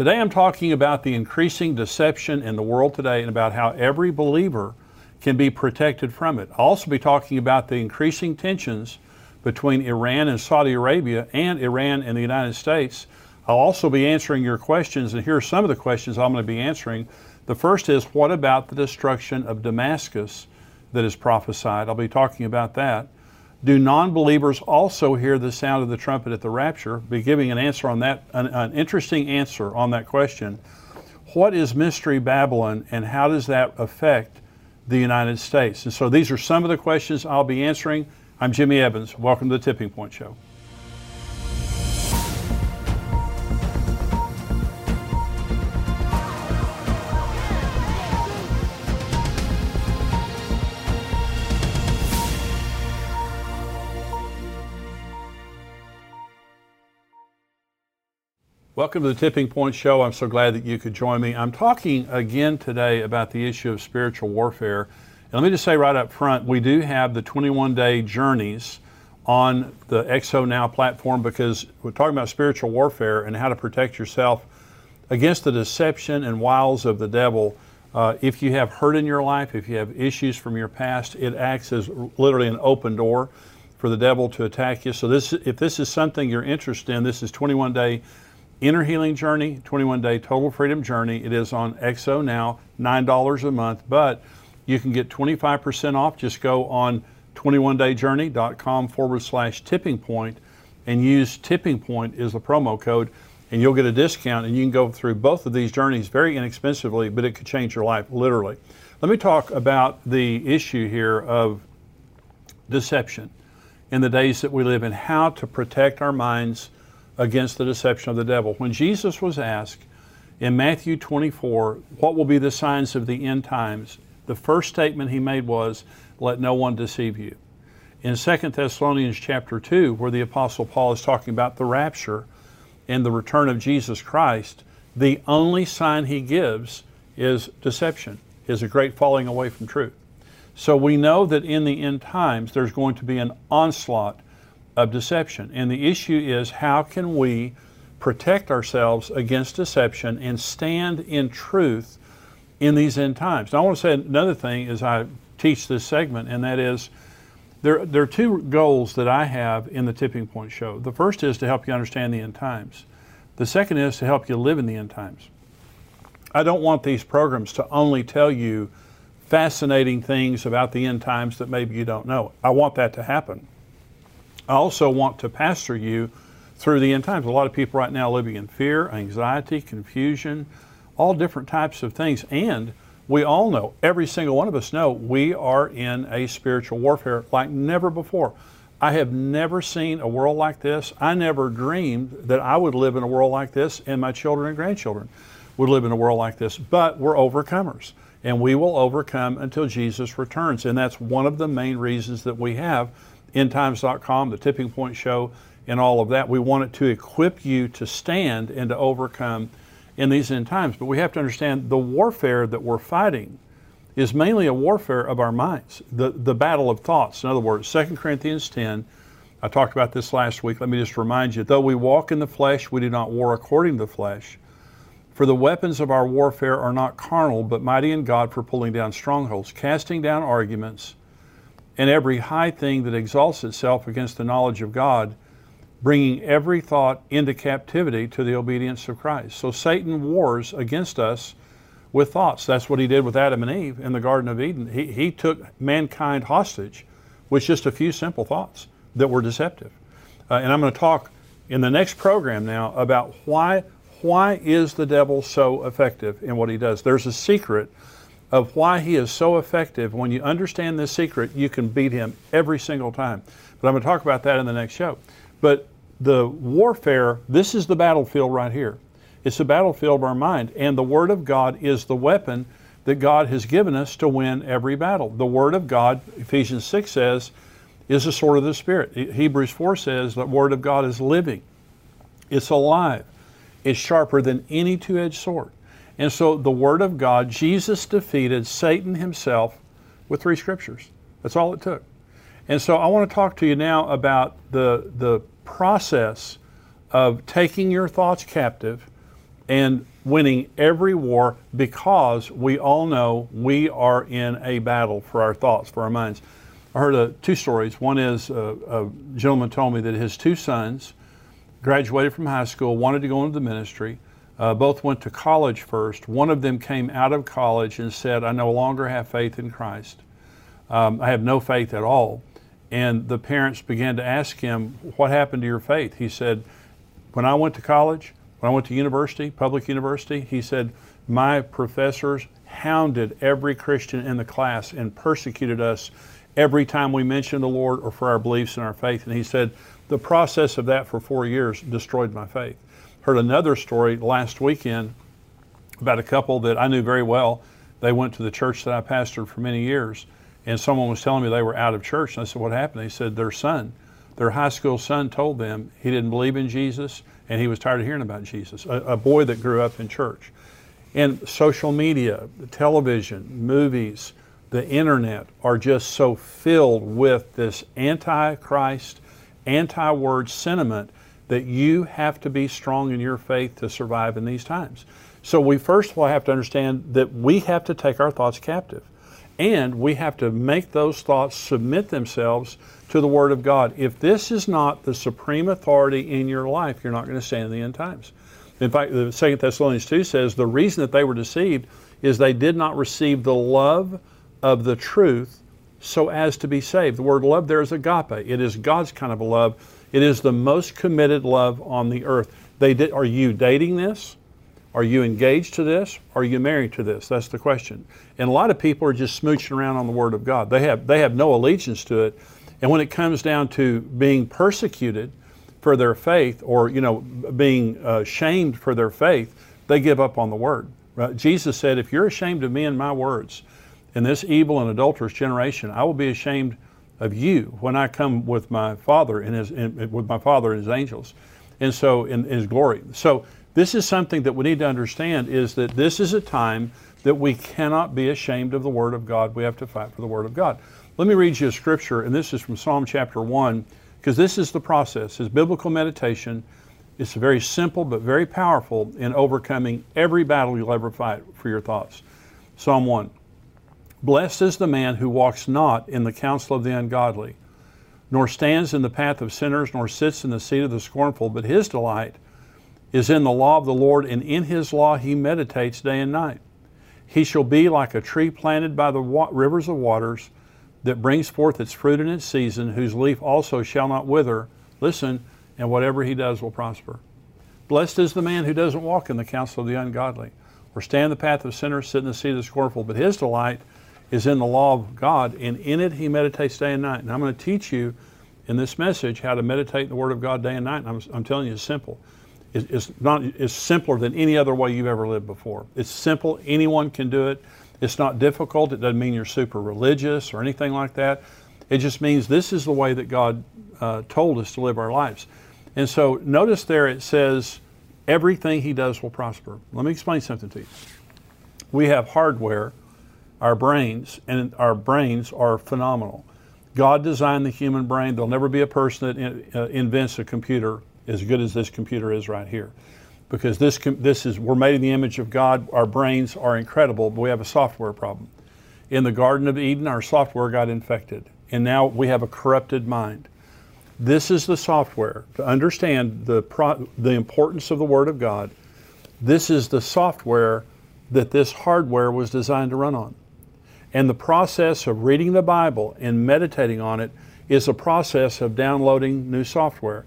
Today I'm talking about the increasing deception in the world today and about how every believer can be protected from it. I'll also be talking about the increasing tensions between Iran and Saudi Arabia and Iran and the United States. I'll also be answering your questions, and here are some of the questions I'm going to be answering. The first is what about the destruction of Damascus that is prophesied? I'll be talking about that. Do non believers also hear the sound of the trumpet at the rapture? Be giving an answer on that, an, an interesting answer on that question. What is Mystery Babylon and how does that affect the United States? And so these are some of the questions I'll be answering. I'm Jimmy Evans. Welcome to the Tipping Point Show. Welcome to the Tipping Point Show. I'm so glad that you could join me. I'm talking again today about the issue of spiritual warfare. And let me just say right up front, we do have the 21 day journeys on the XO Now platform because we're talking about spiritual warfare and how to protect yourself against the deception and wiles of the devil. Uh, if you have hurt in your life, if you have issues from your past, it acts as literally an open door for the devil to attack you. So this, if this is something you're interested in, this is 21 day Inner Healing Journey, 21 Day Total Freedom Journey. It is on XO now, $9 a month, but you can get 25% off. Just go on 21dayjourney.com forward slash tipping point and use tipping point as the promo code, and you'll get a discount. And you can go through both of these journeys very inexpensively, but it could change your life literally. Let me talk about the issue here of deception in the days that we live in, how to protect our minds against the deception of the devil. When Jesus was asked in Matthew 24, what will be the signs of the end times? The first statement he made was, let no one deceive you. In 2 Thessalonians chapter 2, where the apostle Paul is talking about the rapture and the return of Jesus Christ, the only sign he gives is deception, is a great falling away from truth. So we know that in the end times there's going to be an onslaught of deception. And the issue is how can we protect ourselves against deception and stand in truth in these end times? Now, I want to say another thing as I teach this segment, and that is there, there are two goals that I have in the Tipping Point Show. The first is to help you understand the end times, the second is to help you live in the end times. I don't want these programs to only tell you fascinating things about the end times that maybe you don't know. I want that to happen. I also want to pastor you through the end times. A lot of people right now living in fear, anxiety, confusion, all different types of things. And we all know, every single one of us know, we are in a spiritual warfare like never before. I have never seen a world like this. I never dreamed that I would live in a world like this and my children and grandchildren would live in a world like this. But we're overcomers and we will overcome until Jesus returns. And that's one of the main reasons that we have endtimes.com, the tipping point show, and all of that. We want it to equip you to stand and to overcome in these end times. But we have to understand the warfare that we're fighting is mainly a warfare of our minds, the, the battle of thoughts. In other words, 2 Corinthians 10, I talked about this last week. Let me just remind you though we walk in the flesh, we do not war according to the flesh. For the weapons of our warfare are not carnal, but mighty in God for pulling down strongholds, casting down arguments and every high thing that exalts itself against the knowledge of God, bringing every thought into captivity to the obedience of Christ. So Satan wars against us with thoughts. That's what he did with Adam and Eve in the Garden of Eden. He, he took mankind hostage with just a few simple thoughts that were deceptive. Uh, and I'm going to talk in the next program now about why why is the devil so effective in what he does. There's a secret of why he is so effective. When you understand this secret, you can beat him every single time. But I'm going to talk about that in the next show. But the warfare, this is the battlefield right here. It's the battlefield of our mind. And the Word of God is the weapon that God has given us to win every battle. The Word of God, Ephesians 6 says, is the sword of the Spirit. Hebrews 4 says the Word of God is living, it's alive, it's sharper than any two edged sword. And so the Word of God, Jesus defeated Satan himself with three scriptures. That's all it took. And so I want to talk to you now about the, the process of taking your thoughts captive and winning every war because we all know we are in a battle for our thoughts, for our minds. I heard uh, two stories. One is uh, a gentleman told me that his two sons graduated from high school, wanted to go into the ministry. Uh, both went to college first. One of them came out of college and said, I no longer have faith in Christ. Um, I have no faith at all. And the parents began to ask him, What happened to your faith? He said, When I went to college, when I went to university, public university, he said, My professors hounded every Christian in the class and persecuted us every time we mentioned the Lord or for our beliefs and our faith. And he said, The process of that for four years destroyed my faith. Heard another story last weekend about a couple that I knew very well. They went to the church that I pastored for many years and someone was telling me they were out of church. And I said, What happened? They said, Their son, their high school son, told them he didn't believe in Jesus and he was tired of hearing about Jesus. A, a boy that grew up in church. And social media, television, movies, the internet are just so filled with this anti Christ, anti word sentiment that you have to be strong in your faith to survive in these times. So, we first of all have to understand that we have to take our thoughts captive. And we have to make those thoughts submit themselves to the Word of God. If this is not the supreme authority in your life, you're not going to stand in the end times. In fact, the Second Thessalonians 2 says the reason that they were deceived is they did not receive the love of the truth so as to be saved. The word love there is agape. It is God's kind of a love. It is the most committed love on the earth. They did, are you dating this? Are you engaged to this? Are you married to this? That's the question. And a lot of people are just smooching around on the Word of God. They have, they have no allegiance to it. And when it comes down to being persecuted for their faith or, you know, being uh, shamed for their faith, they give up on the Word. Right? Jesus said, if you're ashamed of me and my words in this evil and adulterous generation, I will be ashamed of you when I come with my Father and his, in, with my Father and his angels. And so, in, in his glory. So, this is something that we need to understand is that this is a time that we cannot be ashamed of the Word of God. We have to fight for the Word of God. Let me read you a scripture, and this is from Psalm chapter 1, because this is the process. It's biblical meditation. It's very simple but very powerful in overcoming every battle you'll ever fight for your thoughts. Psalm 1 Blessed is the man who walks not in the counsel of the ungodly, nor stands in the path of sinners, nor sits in the seat of the scornful, but his delight is in the law of the Lord, and in his law he meditates day and night. He shall be like a tree planted by the wa- rivers of waters that brings forth its fruit in its season, whose leaf also shall not wither. Listen, and whatever he does will prosper. Blessed is the man who doesn't walk in the counsel of the ungodly, or stand in the path of sinners, sit in the seat of the scornful, but his delight is in the law of God, and in it he meditates day and night. And I'm going to teach you in this message how to meditate the Word of God day and night. And I'm, I'm telling you, it's simple is, is not is simpler than any other way you've ever lived before. It's simple. Anyone can do it. It's not difficult. It doesn't mean you're super religious or anything like that. It just means this is the way that God uh, told us to live our lives. And so notice there it says, everything he does will prosper. Let me explain something to you. We have hardware, our brains, and our brains are phenomenal. God designed the human brain. There'll never be a person that in, uh, invents a computer as good as this computer is right here. Because this, this is, we're made in the image of God, our brains are incredible, but we have a software problem. In the Garden of Eden, our software got infected, and now we have a corrupted mind. This is the software. To understand the, pro, the importance of the Word of God, this is the software that this hardware was designed to run on. And the process of reading the Bible and meditating on it is a process of downloading new software.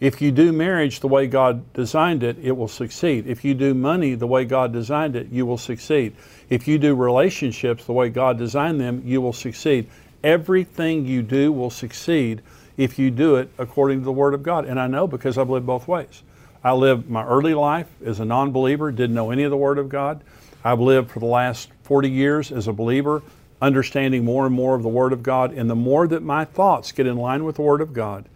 If you do marriage the way God designed it, it will succeed. If you do money the way God designed it, you will succeed. If you do relationships the way God designed them, you will succeed. Everything you do will succeed if you do it according to the Word of God. And I know because I've lived both ways. I lived my early life as a non believer, didn't know any of the Word of God. I've lived for the last 40 years as a believer, understanding more and more of the Word of God. And the more that my thoughts get in line with the Word of God,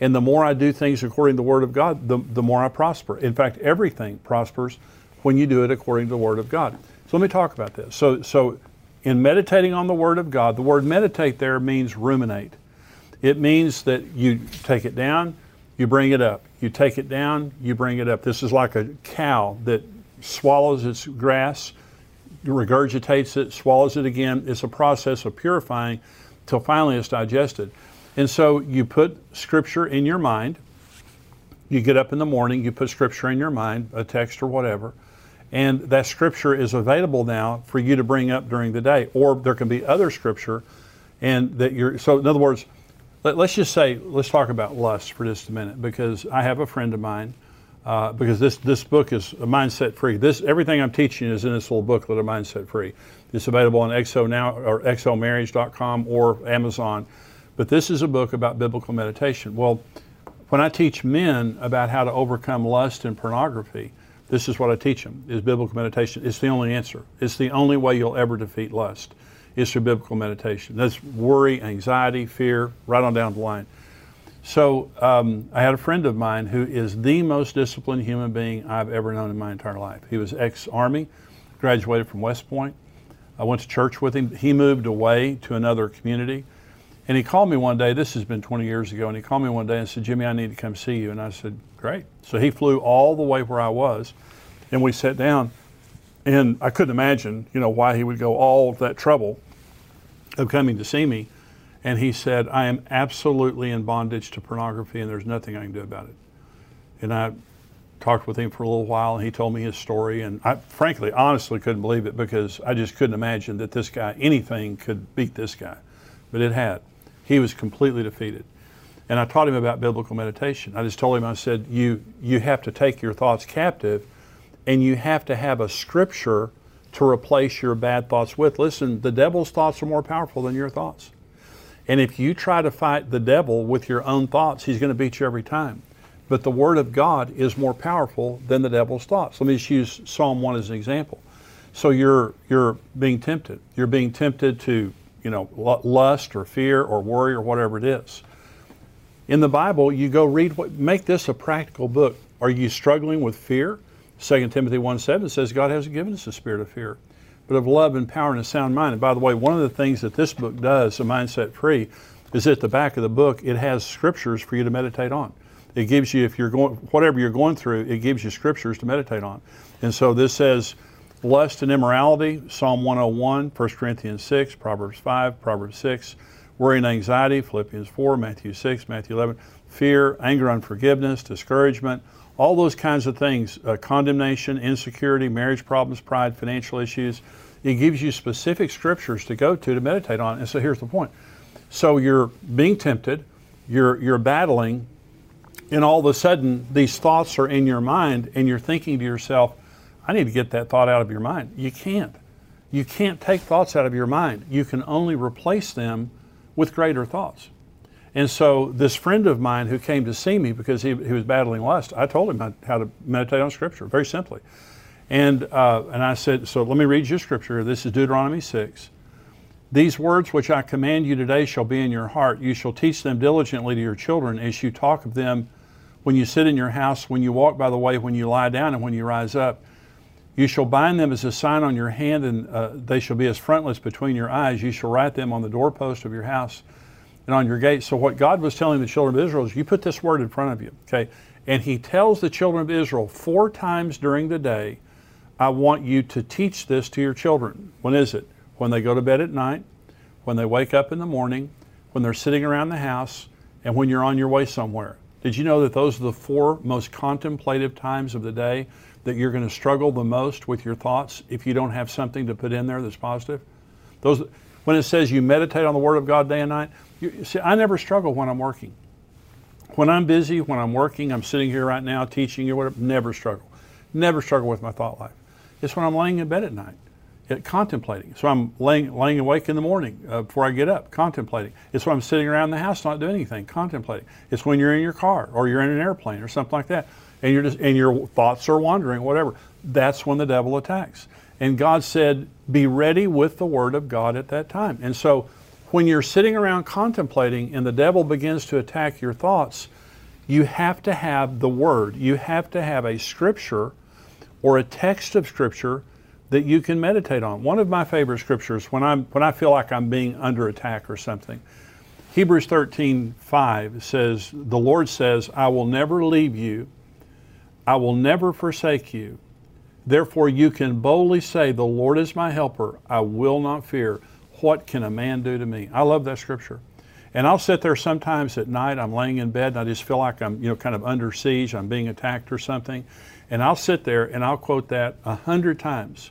and the more I do things according to the Word of God, the, the more I prosper. In fact, everything prospers when you do it according to the Word of God. So let me talk about this. So, so in meditating on the Word of God, the word meditate there means ruminate. It means that you take it down, you bring it up. You take it down, you bring it up. This is like a cow that swallows its grass, regurgitates it, swallows it again. It's a process of purifying till finally it's digested. And so you put scripture in your mind. You get up in the morning, you put scripture in your mind, a text or whatever, and that scripture is available now for you to bring up during the day. Or there can be other scripture, and that you're so. In other words, let, us just say, let's talk about lust for just a minute, because I have a friend of mine. Uh, because this this book is a mindset free. This everything I'm teaching is in this little booklet, a mindset free. It's available on XO now or xomarriage.com or Amazon. But this is a book about biblical meditation. Well, when I teach men about how to overcome lust and pornography, this is what I teach them: is biblical meditation. It's the only answer. It's the only way you'll ever defeat lust is through biblical meditation. That's worry, anxiety, fear, right on down the line. So um, I had a friend of mine who is the most disciplined human being I've ever known in my entire life. He was ex-army, graduated from West Point. I went to church with him. He moved away to another community. And he called me one day, this has been 20 years ago, and he called me one day and said, Jimmy, I need to come see you. And I said, Great. So he flew all the way where I was, and we sat down. And I couldn't imagine, you know, why he would go all that trouble of coming to see me. And he said, I am absolutely in bondage to pornography and there's nothing I can do about it. And I talked with him for a little while and he told me his story. And I frankly, honestly couldn't believe it because I just couldn't imagine that this guy, anything could beat this guy. But it had. He was completely defeated. And I taught him about biblical meditation. I just told him, I said, you, you have to take your thoughts captive and you have to have a scripture to replace your bad thoughts with. Listen, the devil's thoughts are more powerful than your thoughts. And if you try to fight the devil with your own thoughts, he's going to beat you every time. But the Word of God is more powerful than the devil's thoughts. Let me just use Psalm 1 as an example. So you're, you're being tempted. You're being tempted to, you know, lust or fear or worry or whatever it is. In the Bible, you go read what, make this a practical book. Are you struggling with fear? 2 Timothy 1 7 says God hasn't given us a spirit of fear, but of love and power and a sound mind. And by the way, one of the things that this book does, A Mindset Free, is at the back of the book, it has scriptures for you to meditate on. It gives you, if you're going, whatever you're going through, it gives you scriptures to meditate on. And so this says, lust and immorality, Psalm 101, 1 Corinthians 6, Proverbs 5, Proverbs 6, worry and anxiety, Philippians 4, Matthew 6, Matthew 11, fear, anger, unforgiveness, discouragement, all those kinds of things uh, condemnation, insecurity, marriage problems, pride, financial issues. It gives you specific scriptures to go to to meditate on. And so here's the point. So you're being tempted, you're, you're battling, and all of a sudden these thoughts are in your mind, and you're thinking to yourself, I need to get that thought out of your mind. You can't. You can't take thoughts out of your mind. You can only replace them with greater thoughts. And so this friend of mine who came to see me because he, he was battling lust, I told him how to meditate on Scripture very simply. And, uh, and I said, so let me read you Scripture. This is Deuteronomy 6. These words which I command you today shall be in your heart. You shall teach them diligently to your children as you talk of them when you sit in your house, when you walk by the way, when you lie down, and when you rise up. You shall bind them as a sign on your hand, and uh, they shall be as frontlets between your eyes. You shall write them on the doorpost of your house and on your gates. So what God was telling the children of Israel is you put this word in front of you, okay? And he tells the children of Israel four times during the day, I want you to teach this to your children. When is it? When they go to bed at night, when they wake up in the morning, when they're sitting around the house, and when you're on your way somewhere. Did you know that those are the four most contemplative times of the day that you're going to struggle the most with your thoughts if you don't have something to put in there that's positive? Those when it says you meditate on the Word of God day and night, you, see, I never struggle when I'm working. When I'm busy, when I'm working, I'm sitting here right now teaching you whatever, never struggle. Never struggle with my thought life. It's when I'm laying in bed at night, contemplating. So I'm laying, laying awake in the morning uh, before I get up, contemplating. It's when I'm sitting around the house not doing anything, contemplating. It's when you're in your car or you're in an airplane or something like that, and you're just and your thoughts are wandering, whatever. That's when the devil attacks. And God said, be ready with the word of God at that time. And so when you're sitting around contemplating and the devil begins to attack your thoughts, you have to have the word. You have to have a scripture or a text of scripture that you can meditate on. One of my favorite scriptures when I'm when I feel like I'm being under attack or something. Hebrews 13, 5 says, The Lord says, I will never leave you, I will never forsake you. Therefore, you can boldly say, The Lord is my helper, I will not fear. What can a man do to me? I love that scripture. And I'll sit there sometimes at night, I'm laying in bed and I just feel like I'm, you know, kind of under siege, I'm being attacked or something. And I'll sit there and I'll quote that a hundred times.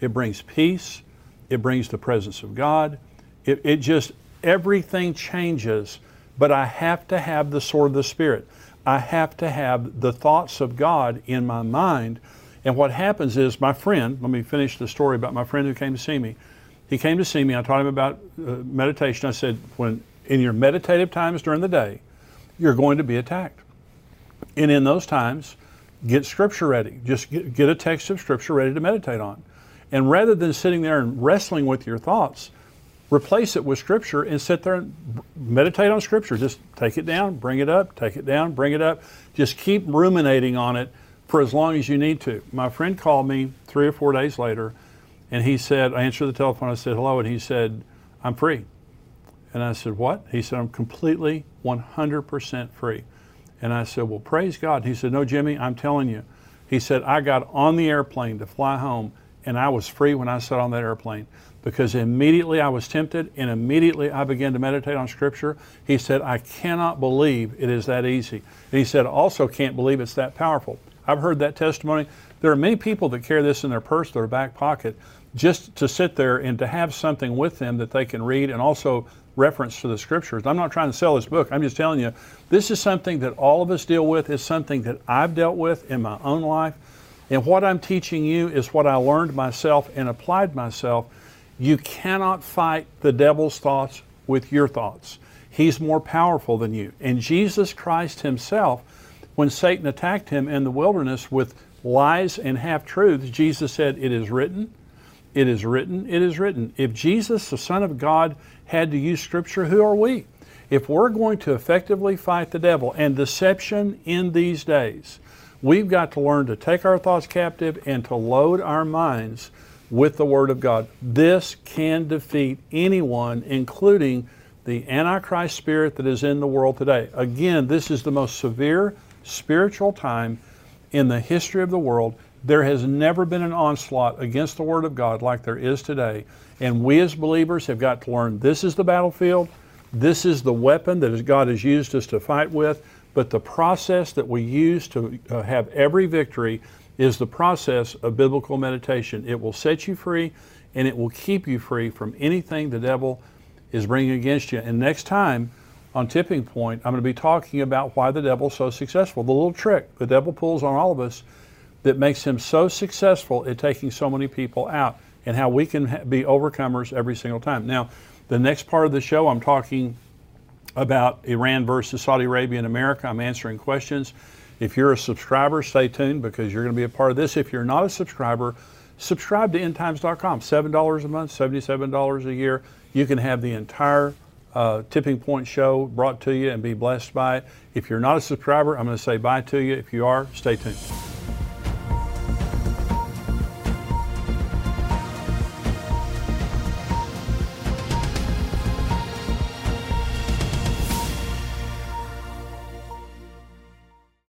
It brings peace, it brings the presence of God. It, it just, everything changes, but I have to have the sword of the Spirit. I have to have the thoughts of God in my mind. And what happens is, my friend, let me finish the story about my friend who came to see me. He came to see me. I taught him about uh, meditation. I said, when in your meditative times during the day, you're going to be attacked. And in those times, get scripture ready. Just get, get a text of scripture ready to meditate on. And rather than sitting there and wrestling with your thoughts, replace it with scripture and sit there and meditate on scripture. Just take it down, bring it up, take it down, bring it up. Just keep ruminating on it for as long as you need to. My friend called me three or four days later and he said, I answered the telephone, I said hello, and he said, I'm free. And I said, What? He said, I'm completely 100% free. And I said, Well, praise God. He said, No, Jimmy, I'm telling you. He said, I got on the airplane to fly home and I was free when I sat on that airplane because immediately I was tempted and immediately I began to meditate on Scripture. He said, I cannot believe it is that easy. And he said, also can't believe it's that powerful. I've heard that testimony. There are many people that carry this in their purse, their back pocket, just to sit there and to have something with them that they can read and also reference to the scriptures. I'm not trying to sell this book. I'm just telling you, this is something that all of us deal with. It's something that I've dealt with in my own life. And what I'm teaching you is what I learned myself and applied myself. You cannot fight the devil's thoughts with your thoughts. He's more powerful than you. And Jesus Christ Himself, when Satan attacked Him in the wilderness with lies and half truths, Jesus said, It is written, it is written, it is written. If Jesus, the Son of God, had to use Scripture, who are we? If we're going to effectively fight the devil and deception in these days, we've got to learn to take our thoughts captive and to load our minds with the Word of God. This can defeat anyone, including the Antichrist spirit that is in the world today. Again, this is the most severe spiritual time in the history of the world. There has never been an onslaught against the Word of God like there is today. And we as believers have got to learn this is the battlefield, this is the weapon that God has used us to fight with, but the process that we use to uh, have every victory is the process of biblical meditation. It will set you free and it will keep you free from anything the devil is bringing against you. And next time on Tipping Point, I'm going to be talking about why the devil's so successful. The little trick the devil pulls on all of us that makes him so successful at taking so many people out and how we can be overcomers every single time. Now, the next part of the show, I'm talking about Iran versus Saudi Arabia and America. I'm answering questions. If you're a subscriber, stay tuned because you're going to be a part of this. If you're not a subscriber, subscribe to endtimes.com. $7 a month, $77 a year. You can have the entire uh, Tipping Point show brought to you and be blessed by it. If you're not a subscriber, I'm going to say bye to you. If you are, stay tuned.